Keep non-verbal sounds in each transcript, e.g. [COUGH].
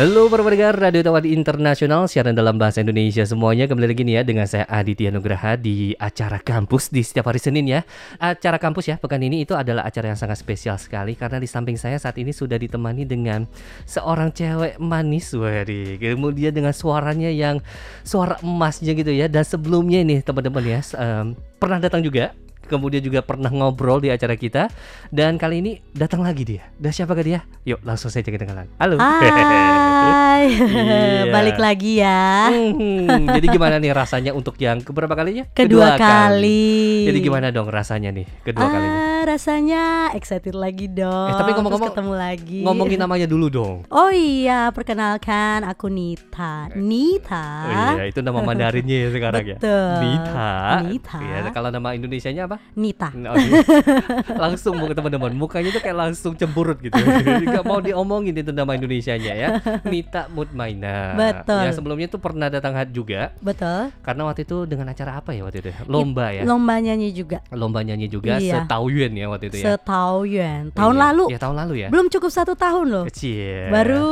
Halo para pendengar Radio Tawar Internasional siaran dalam bahasa Indonesia semuanya kembali lagi nih ya dengan saya Aditya Nugraha di acara kampus di setiap hari Senin ya. Acara kampus ya pekan ini itu adalah acara yang sangat spesial sekali karena di samping saya saat ini sudah ditemani dengan seorang cewek manis waduh. Kemudian dengan suaranya yang suara emasnya gitu ya dan sebelumnya ini teman-teman ya em, pernah datang juga kemudian juga pernah ngobrol di acara kita dan kali ini datang lagi dia. Dan siapa dia? Yuk langsung saja kita kenalan. Halo. Hai, [LAUGHS] Iya. balik lagi ya. Hmm, jadi [LAUGHS] gimana nih rasanya untuk yang keberapa kalinya? Kedua, kali. Jadi gimana dong rasanya nih kedua ah, kalinya? Rasanya excited lagi dong. Eh, tapi ngomong-ngomong- ketemu lagi. Ngomongin [LAUGHS] namanya dulu dong. Oh iya, perkenalkan aku Nita. Nita. Oh iya, itu nama Mandarinnya ya sekarang ya. Betul. Nita. Nita. Iya, kalau nama Indonesianya apa? Nita. Oh, iya. [LAUGHS] langsung teman-teman, mukanya tuh kayak langsung cemburut gitu. [LAUGHS] Gak mau diomongin itu nama Indonesianya ya. Nita Mutmaina. Betul. Ya sebelumnya tuh pernah datang juga Betul. karena waktu itu dengan acara apa ya waktu itu? Lomba ya. Lomba nyanyi juga. Lomba nyanyi juga Iya. Setaoyuan ya waktu itu ya. Setahuan. Tahun Iya. lalu. Ya tahun lalu ya. Belum cukup satu tahun loh. Kecil. Baru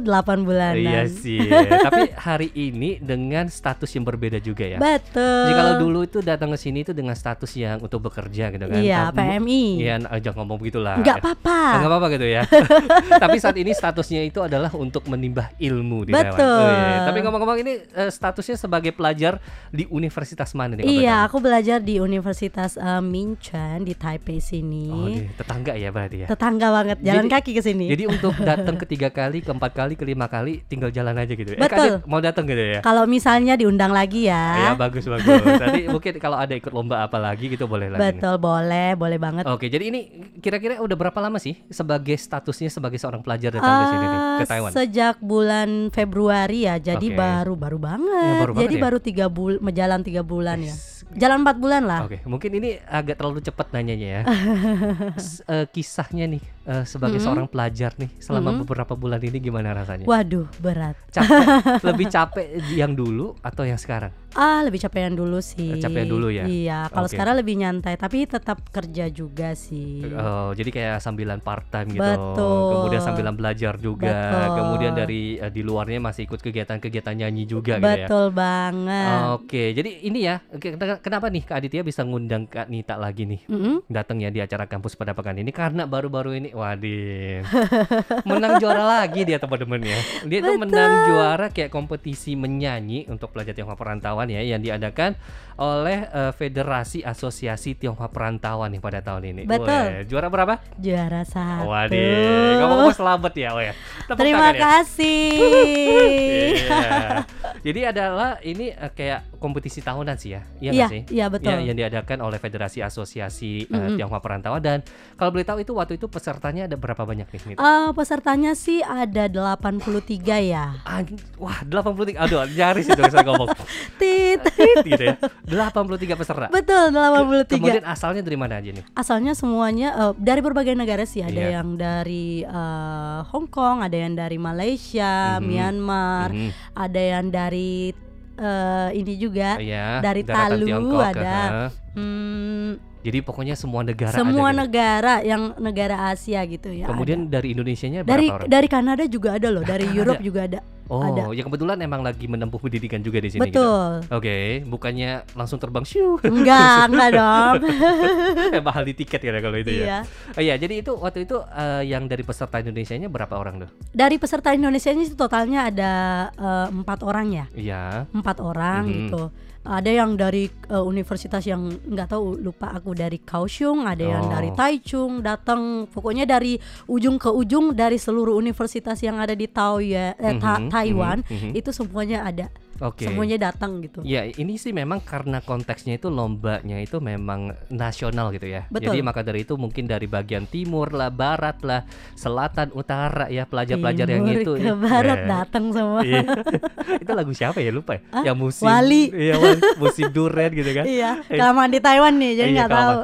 8 bulanan. Iya sih. [LAUGHS] Tapi hari ini dengan status yang berbeda juga ya. Betul. Jadi kalau dulu itu datang ke sini itu dengan status yang untuk bekerja gitu kan. Iya, PMI. Iya, nah, jangan ngomong begitulah. Enggak apa-apa. Ah, nggak apa-apa gitu ya. [LAUGHS] Tapi saat ini statusnya itu adalah untuk menimbah ilmu di Taiwan. Betul. iya. Tapi ngomong-ngomong ini eh, statusnya sebagai pelajar di universitas mana nih? Iya, aku belajar di Universitas eh, Minchuan di Taipei sini. Oh, di tetangga ya berarti ya. Tetangga banget, jalan Jadi- kaki ke sini. Jadi untuk datang ketiga kali, keempat kali, kelima kali, tinggal jalan aja gitu. Eh, Betul. Kak, mau datang gitu ya? Kalau misalnya diundang lagi Ya ya. bagus bagus. [LAUGHS] Nanti mungkin kalau ada ikut lomba apa lagi gitu boleh lagi. nih. Betul, boleh, boleh banget. Oke, jadi ini kira-kira udah berapa lama sih sebagai statusnya sebagai seorang pelajar datang ke sini nih ke Eh, Taiwan? Sejak bulan Februari ya, jadi Oke. baru baru banget. Ya, baru banget jadi ya. baru tiga bulan, menjalan tiga bulan ya. Jalan empat bulan lah. Oke, mungkin ini agak terlalu cepat nanyanya ya. [LAUGHS] S- eh, kisahnya nih eh, sebagai Mm-mm. seorang pelajar nih selama Mm-mm. beberapa bulan ini gimana rasanya? Waduh, berat. Capek, [LAUGHS] lebih capek yang dulu atau yang sekarang? Ah, lebih capean dulu sih. Capean dulu ya? Iya, kalau Oke. sekarang lebih nyantai, tapi tetap kerja juga sih. Oh, jadi kayak sambilan part time gitu. Betul. Kemudian sambilan belajar juga. Betul. Kemudian dari eh, di luarnya masih ikut kegiatan-kegiatan nyanyi juga gitu ya. Betul banget. Oke, jadi ini ya, kenapa nih Kak Aditya bisa ngundang Kak Nita lagi nih? Mm-mm. Datang ya di acara kampus pada pekan ini karena baru-baru ini, waduh, menang juara lagi dia teman-teman ya. Dia tuh menang juara kayak kompetisi menyanyi untuk pelajar Tionghoa perantauan ya yang diadakan oleh eh, Federasi Asosiasi Tionghoa Perantauan nih pada tahun ini. Betul. Weh, juara berapa? Juara satu. Waduh, ngomong selamat ya, weh. Tepuk Terima ya. kasih. [LAUGHS] Iya. Jadi adalah ini eh, kayak kompetisi tahunan sih ya, iya Iya, sih? iya betul. Ya, yang diadakan oleh Federasi Asosiasi eh, Mm-mm. Tionghoa Perantauan dan kalau boleh tahu itu waktu itu pesertanya ada berapa banyak nih? Eh, pesertanya sih ada 83 ya. Anj- wah, 83. Aduh, nyaris itu saya ngomong. [LAUGHS] Tit. Tit gitu ya. 83 peserta. Betul, 83. Kemudian asalnya dari mana aja nih? Asalnya semuanya eh, dari berbagai negara sih. Ada Iya. yang dari eh, Hong Kong, ada yang dari Malaysia, Mhm. Myanmar, Mhm. ada yang dari eh, ini juga. Iya, dari daratan Talu Tiongkok, ada. aha. Hmm, Jadi pokoknya semua negara semua ada gitu. negara yang negara Asia gitu ya. Kemudian ada. dari Indonesianya berapa dari orang? dari Kanada juga ada loh, dari Kanada. Europe juga ada. Oh, ada. ya kebetulan emang lagi menempuh pendidikan juga di sini gitu. Betul. Oke, bukannya langsung terbang shoo. Enggak, enggak dong. [LAUGHS] eh, mahal di tiket ya kalau itu ya. iya. Oh iya, jadi itu waktu itu eh, yang dari peserta Indonesianya berapa orang tuh? Dari peserta Indonesia ini totalnya ada eh, empat orang ya, Iya. empat orang Mhm. gitu. Ada yang dari eh, universitas yang nggak tahu lupa aku dari Kaohsiung, ada yang Oh. dari Taichung, datang pokoknya dari ujung ke ujung dari seluruh universitas yang ada di Taoyuan, eh, Ta- Mhm, Taiwan mhm, mhm. itu semuanya ada, Oke. semuanya datang gitu. Ya, ini sih memang karena konteksnya itu lombanya itu memang nasional gitu ya. Betul. Jadi maka dari itu mungkin dari bagian timur lah, barat lah, selatan, utara ya pelajar-pelajar yang itu ke barat Eh, datang semua. Iya. [LAUGHS] itu lagu siapa ya lupa ya? Hah? Yang musim Wali. Iya, musim durian gitu kan. iya, kelamaan di Taiwan nih, jadi Iya, nggak tahu.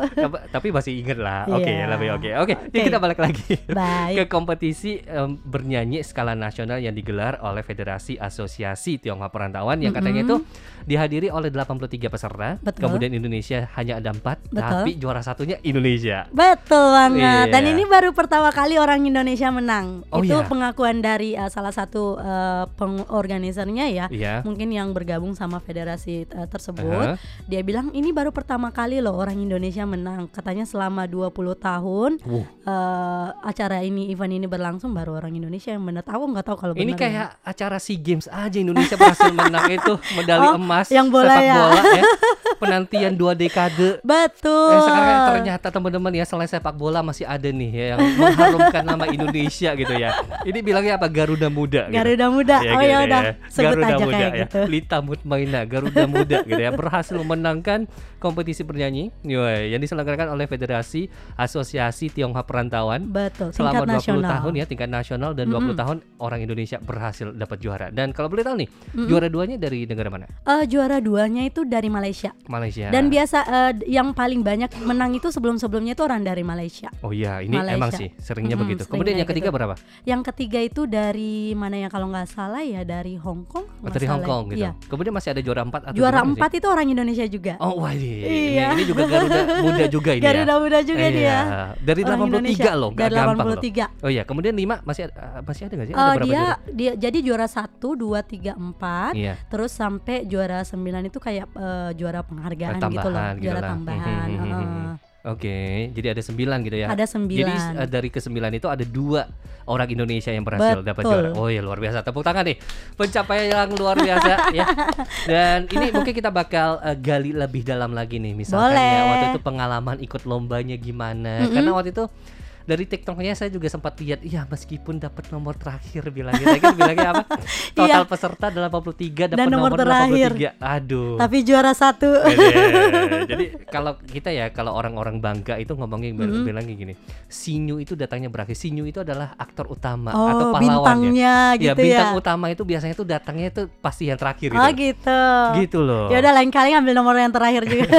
Tapi- masih inget lah. Oke, Iya. lebih oke. Oke, jadi Oke. kita balik lagi Baik. [LAUGHS] ke kompetisi em, bernyanyi skala nasional yang digelar oleh Federasi Asosiasi Tionghoa Perantauan pantauan yang katanya itu dihadiri oleh 83 peserta. Betul. Kemudian Indonesia hanya ada empat, Betul. tapi juara satunya Indonesia. Betul banget. Dan Iya. ini baru pertama kali orang Indonesia menang. Oh, itu iya. pengakuan dari uh, salah satu uh, pengorganisernya ya. Iya. Mungkin yang bergabung sama federasi uh, tersebut. Aha. Dia bilang ini baru pertama kali loh orang Indonesia menang. Katanya selama 20 tahun Wuh, uh, acara ini event ini berlangsung baru orang Indonesia yang benar. Aku nggak tahu kalau ini benar ya. kayak acara SEA Games aja Indonesia berhasil [LAUGHS] menang itu medali Oh, emas yang bola sepak ya. bola ya. [LAUGHS] Penantian dua dekade. Betul. Eh, sekarang ternyata teman-teman ya selain sepak bola masih ada nih ya, yang mengharumkan nama Indonesia gitu ya. Ini bilangnya apa Garuda Muda gitu. Garuda Muda. Ya, oh gitu ya udah sebut Garuda aja Muda kayak ya. gitu. Lita Mutmaina Garuda Muda gitu ya berhasil memenangkan kompetisi bernyanyi yang diselenggarakan oleh Federasi Asosiasi Tionghoa Perantauan Betul. selama 20 Tingkat nasional. tahun ya tingkat nasional dan 20 tahun orang Indonesia berhasil dapat juara. Dan kalau boleh tahu nih, juara duanya dari negara mana? Eh, juara duanya itu dari Malaysia. Malaysia. Dan biasa eh, yang paling banyak menang itu sebelum-sebelumnya itu orang dari Malaysia. Oh iya, ini Malaysia. emang sih seringnya Mm-mm, begitu. Kemudian yang ketiga gitu. berapa? Yang ketiga itu dari mana ya kalau nggak salah ya dari Hong Kong. Oh, dari Hong ya. Kong gitu. Iya. Kemudian masih ada juara empat atau Juara empat itu orang Indonesia juga. Oh, wah ini, Iya. ini juga Garuda muda juga ini Garuda ya. Muda juga Iya. dia. Dari Orang 83 Indonesia. loh, nggak gampang loh. 83. Oh iya, kemudian 5 masih ada, eh, masih ada nggak sih? Ada berapa dia juara? dia jadi juara 1, 2, 3, 4 Iya. Terus sampai juara 9 itu kayak eh, juara penghargaan Eh, gitu loh, tambahan gitu juara lah. tambahan. Mhm, [LAUGHS] heeh. mhm. Oke, jadi ada 9 gitu ya. Ada Jadi 9. eh, dari ke 9 itu ada dua orang Indonesia yang berhasil dapat Betul. juara. Oh ya luar biasa. Tepuk tangan nih. Pencapaian yang luar biasa ya. [LAUGHS] Dan ini mungkin kita bakal eh, gali lebih dalam lagi nih misalkan Boleh. ya waktu itu pengalaman ikut lombanya gimana. Karena waktu itu dari TikToknya saya juga sempat lihat, iya meskipun dapat nomor terakhir bilangnya, saya kan bilangnya apa? [LAUGHS] Total Iya. peserta 83 dapat nomor nomor, terakhir. 83. Aduh. Tapi juara satu. [LAUGHS] Jadi kalau kita ya kalau orang-orang bangga itu ngomongnya bil- Mm-hmm. bilangnya gini, Sinyu itu datangnya berakhir. Sinyu itu adalah aktor utama Oh, atau pahlawan bintangnya ya. gitu ya. bintang utama itu biasanya tuh datangnya itu pasti yang terakhir Oh gitu. gitu. Gitu loh. Ya udah lain kali ngambil nomor yang terakhir juga. [LAUGHS]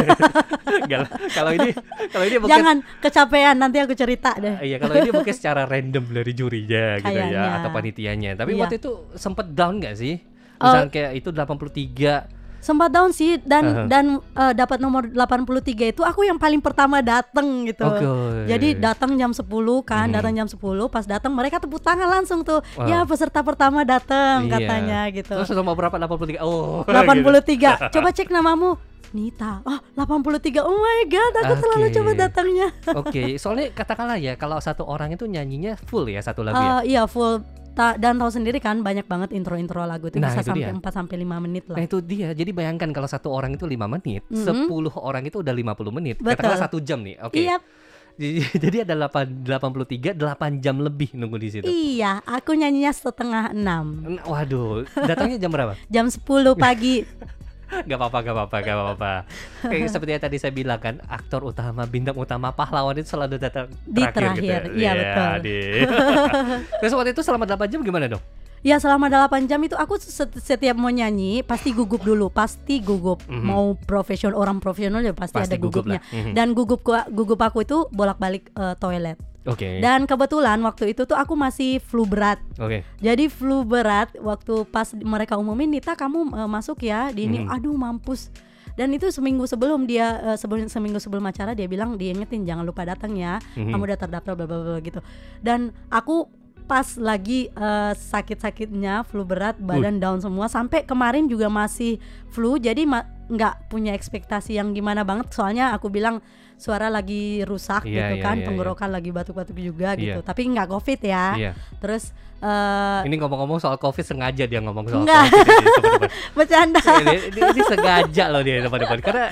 Kalau ini kalau ini mungkin Jangan kecapean nanti aku cerita deh. Iya kalau ini mungkin secara random dari jurinya gitu Kayaknya. ya atau panitianya. Tapi Iya. waktu itu sempet down nggak sih? Oh. Misalnya kayak itu 83 Sempat down sih dan Aha. dan eh, dapat nomor 83 itu aku yang paling pertama dateng gitu. Oke. Jadi datang jam 10 kan, Hmm. datang jam 10, pas datang mereka tepuk tangan langsung tuh. Wow. Ya peserta pertama datang Iya. katanya gitu. Terus nomor berapa 83? Oh. [LAUGHS] gitu. 83. Coba cek namamu. Nita. Oh, 83. Oh my god, aku selalu Oke. coba datangnya. [LAUGHS] Oke, soalnya katakanlah ya kalau satu orang itu nyanyinya full ya satu lagu ya. Eh, iya full Ta- dan tahu sendiri kan banyak banget intro-intro lagu itu Nah, bisa itu sampai dia. 4 sampai 5 menit lah. Nah itu dia, jadi bayangkan kalau satu orang itu 5 menit, Mhm. 10 orang itu udah 50 menit, Betul. katakanlah satu jam nih, oke. Iya, Jadi, [LAUGHS] jadi ada 8, 83, 8 jam lebih nunggu di situ. iya, aku nyanyinya setengah 6. N- Waduh, datangnya jam berapa? [LAUGHS] Jam 10 pagi. Gak apa-apa, gak apa-apa, gak apa-apa. Kayak seperti yang tadi saya bilang kan, aktor utama, bintang utama, pahlawan itu selalu datang Di terakhir, gitu. terakhir, iya, betul. Deh. Terus [LAUGHS] waktu itu selama 8 jam gimana dong? Ya selama 8 jam itu aku set- setiap mau nyanyi pasti gugup dulu, pasti gugup. Mhm. Mau profesional orang profesional ya pasti, Pasti ada gugup gugupnya. lah. Mhm. Dan gugup gugup aku itu bolak-balik eh, toilet. Oke. Dan kebetulan waktu itu tuh aku masih flu berat. Oke. Jadi flu berat waktu pas mereka umumin Nita kamu eh, masuk ya di ini Mhm. aduh mampus. Dan itu seminggu sebelum dia eh, sebelum seminggu sebelum acara dia bilang diingetin jangan lupa datang ya. Mhm. Kamu udah terdaftar bla bla bla gitu. Dan aku pas lagi eh, sakit-sakitnya flu berat badan down semua sampai kemarin juga masih flu jadi ma- nggak punya ekspektasi yang gimana banget soalnya aku bilang suara lagi rusak Iya, gitu iya, kan iya, iya. tenggorokan lagi batuk-batuk juga gitu Iya. tapi nggak covid ya Iya. terus eh, Ini ngomong-ngomong soal covid sengaja dia ngomong soal Enggak. covid [LAUGHS] ini, teman-teman. bercanda ini, ini, ini sengaja loh dia teman-teman karena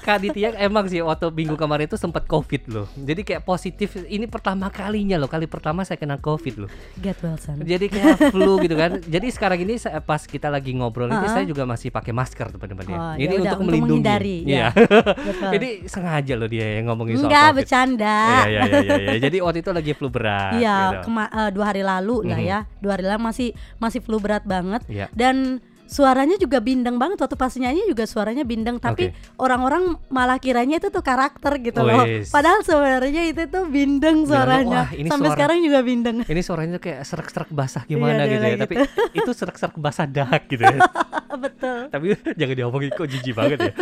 Kak Ditya emang sih waktu minggu kemarin itu sempat covid loh jadi kayak positif ini pertama kalinya loh kali pertama saya kena covid loh get well son jadi kayak flu gitu kan jadi sekarang ini saya- pas kita lagi ngobrol ini Uh-uh. saya juga masih pakai masker teman-teman ya Oh, ini ya untuk untuk melindungi menghindari, iya ya. Betul. ini sengaja loh dia yang ngomongin soal enggak covid bercanda Iya iya iya iya iya. jadi waktu itu lagi flu berat Iya, gitu. eh, dua hari lalu lah Mhm. Ya. Dua hari lalu masih masih flu berat banget. Iya. Dan suaranya juga bindeng banget waktu pas nyanyi juga suaranya bindeng tapi orang-orang malah kiranya itu tuh karakter gitu loh Wes. padahal sebenarnya itu tuh bindeng Bilangnya, suaranya "Wah, ini sampai suara- sekarang juga bindeng [LAUGHS] Ini suaranya tuh kayak serak-serak basah gimana Iya, gitu ya. kayak Tapi [LAUGHS] itu serak-serak basah dahak gitu ya. [LAUGHS] betul Tapi jangan diomongin kok jijik banget ya.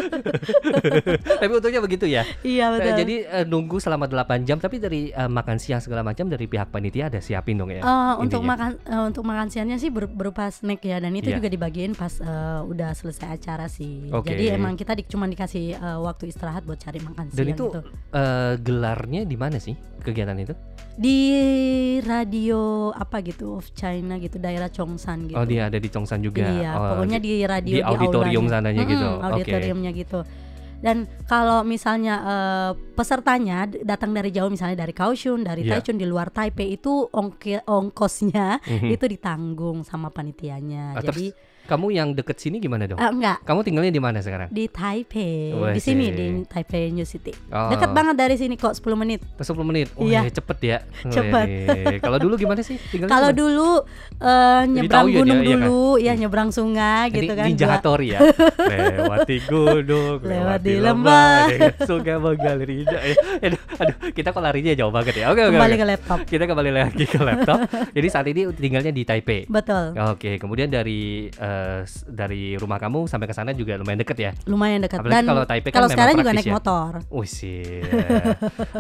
tapi untungnya begitu ya. iya Eh, betul jadi eh, nunggu selama 8 jam tapi dari eh, makan siang segala macam dari pihak panitia ada siapin dong ya. Eh, untuk makan eh, untuk makan siangnya sih ber- berupa snack ya dan itu Iya. juga dibagiin pas eh, udah selesai acara sih. Oke. Jadi emang kita di, cuma dikasih eh, waktu istirahat buat cari makan Dan siang itu gitu. eh, gelarnya di mana sih kegiatan itu? Di radio apa gitu of China gitu daerah Chongsan gitu. Oh dia ada di Chongsan juga. Iya, Oh, pokoknya di radio di auditorium aulanya. sananya gitu. Mm-mm, Oke. Auditoriumnya gitu. Dan kalau misalnya eh, pesertanya datang dari jauh misalnya dari Kaohsiung, dari Iya. Taichung di luar Taipei itu ongki- ongkosnya Mhm. itu ditanggung sama panitianya. Ah, Jadi terus kamu yang deket sini gimana dong? eh, enggak Kamu tinggalnya di mana sekarang? di Taipei, Wah, di sini di Taipei New City. Oh, Dekat banget dari sini kok 10 menit. 10 menit. Wah, Iya. cepet ya. [LAUGHS] Cepet. Kalau dulu gimana sih? Tinggalnya Kalau di dulu eh, nyebrang ya gunung dia, iya kan? dulu, ya nyebrang sungai Ini gitu kan. Ninja Dua- Hattori ya. [LAUGHS] lewati gunung, Lewati lembah. sungai mengalir indah. Ya, Aduh, aduh, kita kok larinya jauh banget ya. Oke, oke. Kembali oke. ke laptop. Kita kembali lagi ke laptop. Jadi saat ini tinggalnya di Taipei. Betul. Oke, kemudian dari eh, dari rumah kamu sampai ke sana juga lumayan deket ya. Lumayan dekat. Apalagi Dan kalau Taipei kan kalau memang sekarang juga naik ya. motor. Wih sih.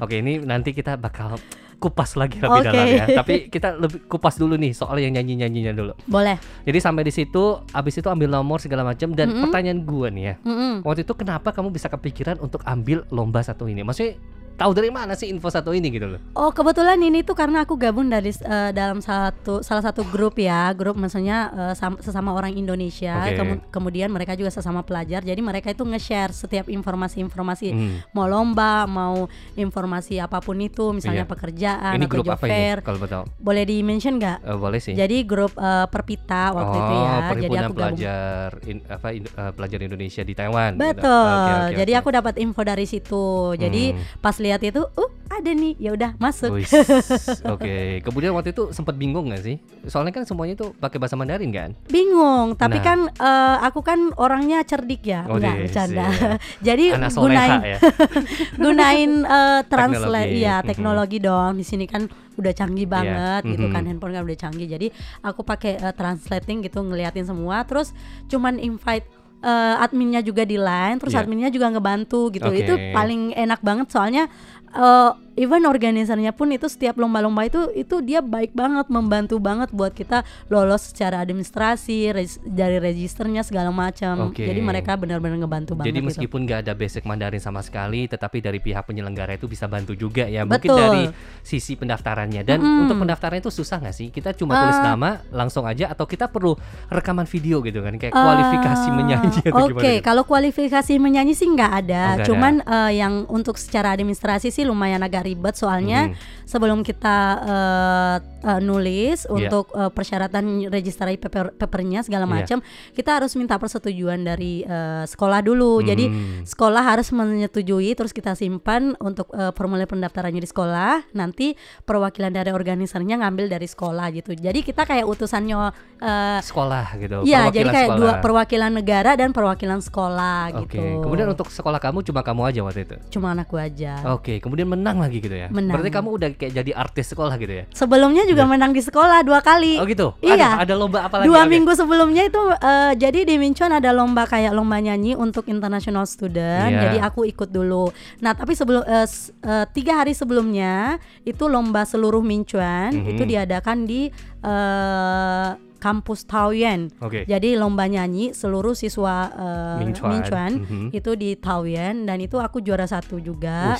Oke, ini nanti kita bakal kupas lagi lebih Oke. dalam ya. Tapi kita lebih kupas dulu nih soal yang nyanyi-nyanyinya dulu. Boleh. Jadi sampai di situ, abis itu ambil nomor segala macam dan Mm-mm. pertanyaan gue nih ya. Mm-mm. Waktu itu kenapa kamu bisa kepikiran untuk ambil lomba satu ini? Maksudnya tahu dari mana sih info satu ini gitu loh? Oh kebetulan ini tuh karena aku gabung dari eh, dalam satu salah satu grup ya grup maksudnya eh, sam- sesama orang Indonesia Oke. Kemu- kemudian mereka juga sesama pelajar jadi mereka itu nge-share setiap informasi-informasi Hmm. mau lomba mau informasi apa pun itu misalnya Iya. pekerjaan Ini atau grup job apa fair ini kalau betul? boleh di mention nggak Eh, boleh sih. jadi grup eh, perpita waktu oh, itu ya jadi perhimpunan aku gabung pelajar in- apa in- eh, pelajar Indonesia di Taiwan. gitu. Betul. Oke, oke, Jadi oke. aku dapat info dari situ. Jadi Hmm. pas lihat itu, uh ada nih, ya udah masuk. [LAUGHS] Oke, kemudian waktu itu sempat bingung nggak sih? Soalnya kan semuanya itu pakai bahasa Mandarin kan? Bingung, tapi Nah. kan eh, aku kan orangnya cerdik ya, Oh, enggak yes, bercanda. iya. [LAUGHS] Jadi Anak gunain ya. [LAUGHS] gunain eh, translate Teknologi, ya teknologi dong. Di sini kan udah canggih banget gitu kan mhm. handphone kan udah canggih. Jadi aku pakai eh, translating gitu ngeliatin semua terus cuman invite eh, adminnya juga di line terus Iya. adminnya juga ngebantu gitu. Oke. Itu paling enak banget soalnya eh, even organisasinya pun itu setiap lomba-lomba itu itu dia baik banget membantu banget buat kita lolos secara administrasi res- dari registernya segala macam. Oke. Jadi mereka benar-benar ngebantu banget Jadi gitu. meskipun nggak ada basic Mandarin sama sekali, tetapi dari pihak penyelenggara itu bisa bantu juga ya. Mungkin Betul. dari sisi pendaftarannya. Dan Mm-mm. untuk pendaftaran itu susah nggak sih? Kita cuma tulis Eh. nama langsung aja, atau kita perlu rekaman video gitu kan? Kayak kualifikasi Eh, menyanyi atau Oke, gimana? gitu? kalau kualifikasi menyanyi sih nggak ada. Oh, Cuman eh, yang untuk secara administrasi sih lumayan agak ribet soalnya Mhm. sebelum kita eh, eh, nulis Iya. untuk eh, persyaratan registrasi paper papernya segala Iya. macam, kita harus minta persetujuan dari eh, sekolah dulu. Jadi Hmm. sekolah harus menyetujui terus kita simpan untuk eh, formulir pendaftarannya di sekolah. Nanti perwakilan dari organisasinya ngambil dari sekolah gitu. Jadi kita kayak utusannya eh, sekolah gitu. Iya, jadi kayak sekolah. dua perwakilan negara dan perwakilan sekolah Oke, gitu. kemudian untuk sekolah kamu cuma kamu aja waktu itu. cuma anakku aja. Oke, kemudian menang lagi gitu ya. Menang. Berarti kamu udah kayak jadi artis sekolah gitu ya. Sebelumnya juga menang di sekolah dua kali. Oh gitu. Iya. Ada, ada lomba apa lagi? Dua Oke. minggu sebelumnya itu eh, jadi di Minchuan ada lomba kayak lomba nyanyi untuk international student. Iya. Jadi aku ikut dulu. Nah tapi sebelum s- eh, tiga hari sebelumnya itu lomba seluruh Minchuan Mhm. itu diadakan di eh, kampus Taoyuan. Oke. Jadi lomba nyanyi seluruh siswa eh, Minchuan. Minchuan Mhm. itu di Taoyuan dan itu aku juara satu juga.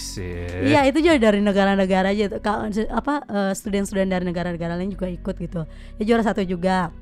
Iya itu juga dari negara-negara aja apa eh, studen-studen dari negara-negara lain juga ikut gitu. Ya juara satu juga.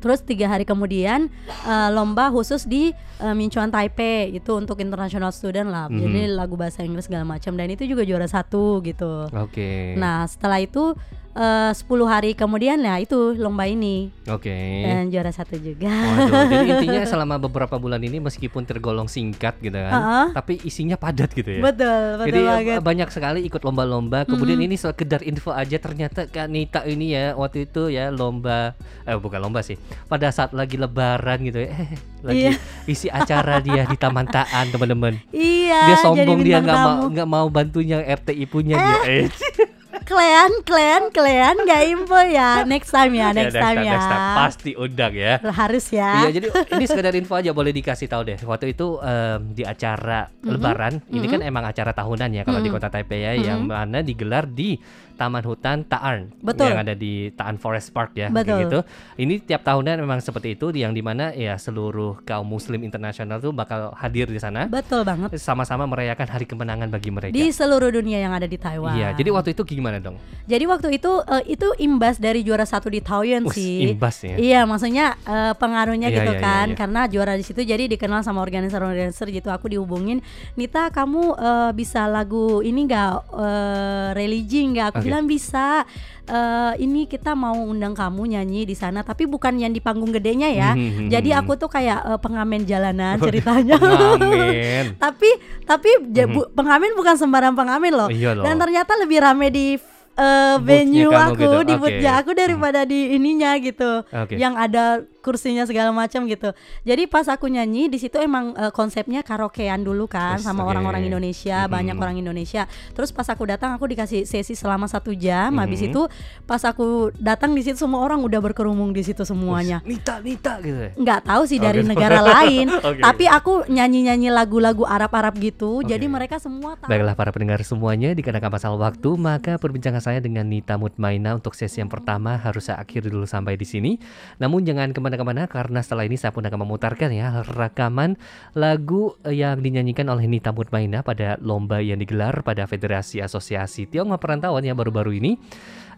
Terus tiga hari kemudian eh, lomba khusus di eh, Minchuan Taipei itu untuk international student lah. Mhm. Jadi lagu bahasa Inggris segala macam dan itu juga juara satu gitu. Oke. Nah setelah itu eh, 10 hari kemudian ya itu lomba ini Oke. dan juara satu juga. Waduh, jadi [LAUGHS] intinya selama beberapa bulan ini meskipun tergolong singkat gitu kan, Heeh. tapi isinya padat gitu ya. Betul, betul Jadi eh, banget. banyak sekali ikut lomba-lomba. Kemudian ini sekedar info aja ternyata Kak Nita ini ya waktu itu ya lomba eh bukan lomba sih. Pada saat lagi lebaran gitu ya. Eh, lagi Iya. isi acara dia di Taman Taan, teman-teman. Iya, Dia sombong dia nggak mau nggak mau bantunya RT ibunya dia. Eh. [LAUGHS] Klean, klean, klean, nggak info ya. Next time ya, next Ya, time ya. next time. Pasti undang ya. Harus ya. Iya, jadi ini sekedar info aja boleh dikasih tahu deh. Waktu itu em, di acara Lebaran, ini kan emang acara tahunan ya kalau di Kota Taipei ya, yang mana digelar di Taman Hutan Taarn Betul. yang ada di Taarn Forest Park ya, Betul. gitu. Ini tiap tahunnya memang seperti itu, yang di mana ya seluruh kaum Muslim internasional tuh bakal hadir di sana, Betul banget. sama-sama merayakan hari kemenangan bagi mereka. Di seluruh dunia yang ada di Taiwan. Iya, jadi waktu itu gimana dong? Jadi waktu itu eh, itu imbas dari juara satu di Taoyuan Us, sih. imbas ya. Iya, maksudnya eh, pengaruhnya Iya, gitu iya, iya, kan, iya. karena juara di situ jadi dikenal sama organizer-organizer gitu. Aku dihubungin, Nita kamu eh, bisa lagu ini nggak eh, religi nggak? Aku. Bilang bisa. Eh, ini kita mau undang kamu nyanyi di sana, tapi bukan yang di panggung gedenya ya. Mhm. Jadi aku tuh kayak eh, pengamen jalanan ceritanya. Pengamen. [LAUGHS] tapi tapi ja- bu- pengamen bukan sembarang pengamen loh. Iya loh. Dan ternyata lebih rame di Boothnya venue aku gitu, di boothnya aku daripada di ininya gitu. Oke. Yang ada kursinya segala macam gitu. Jadi pas aku nyanyi di situ emang eh, konsepnya karaokean dulu kan Terus, sama orang-orang Indonesia, Mhm. banyak orang Indonesia. Terus pas aku datang aku dikasih sesi selama satu jam. Habis Mhm. itu pas aku datang di situ semua orang udah berkerumung di situ semuanya Nita, Nita gitu ya. nggak tahu sih dari gitu. negara lain [LAUGHS] Oke. tapi aku nyanyi-nyanyi lagu-lagu Arab-Arab gitu jadi Oke. mereka semua tahu Baiklah para pendengar semuanya, dikarenakan masalah waktu, maka perbincangan saya dengan Nita Mutmaina untuk sesi yang pertama harus saya akhiri dulu sampai di sini. Namun jangan ke mana-mana karena setelah ini saya pun akan memutarkan ya rekaman lagu yang dinyanyikan oleh Nita Mutmaina pada lomba yang digelar pada Federasi Asosiasi Tionghoa Perantauan yang baru-baru ini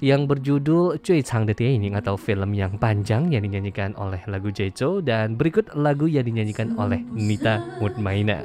yang berjudul Cui Chang de Tianjin atau film yang panjang yang dinyanyikan oleh lagu Jejo dan berikut lagu yang dinyanyikan oleh Nita Mutmaina.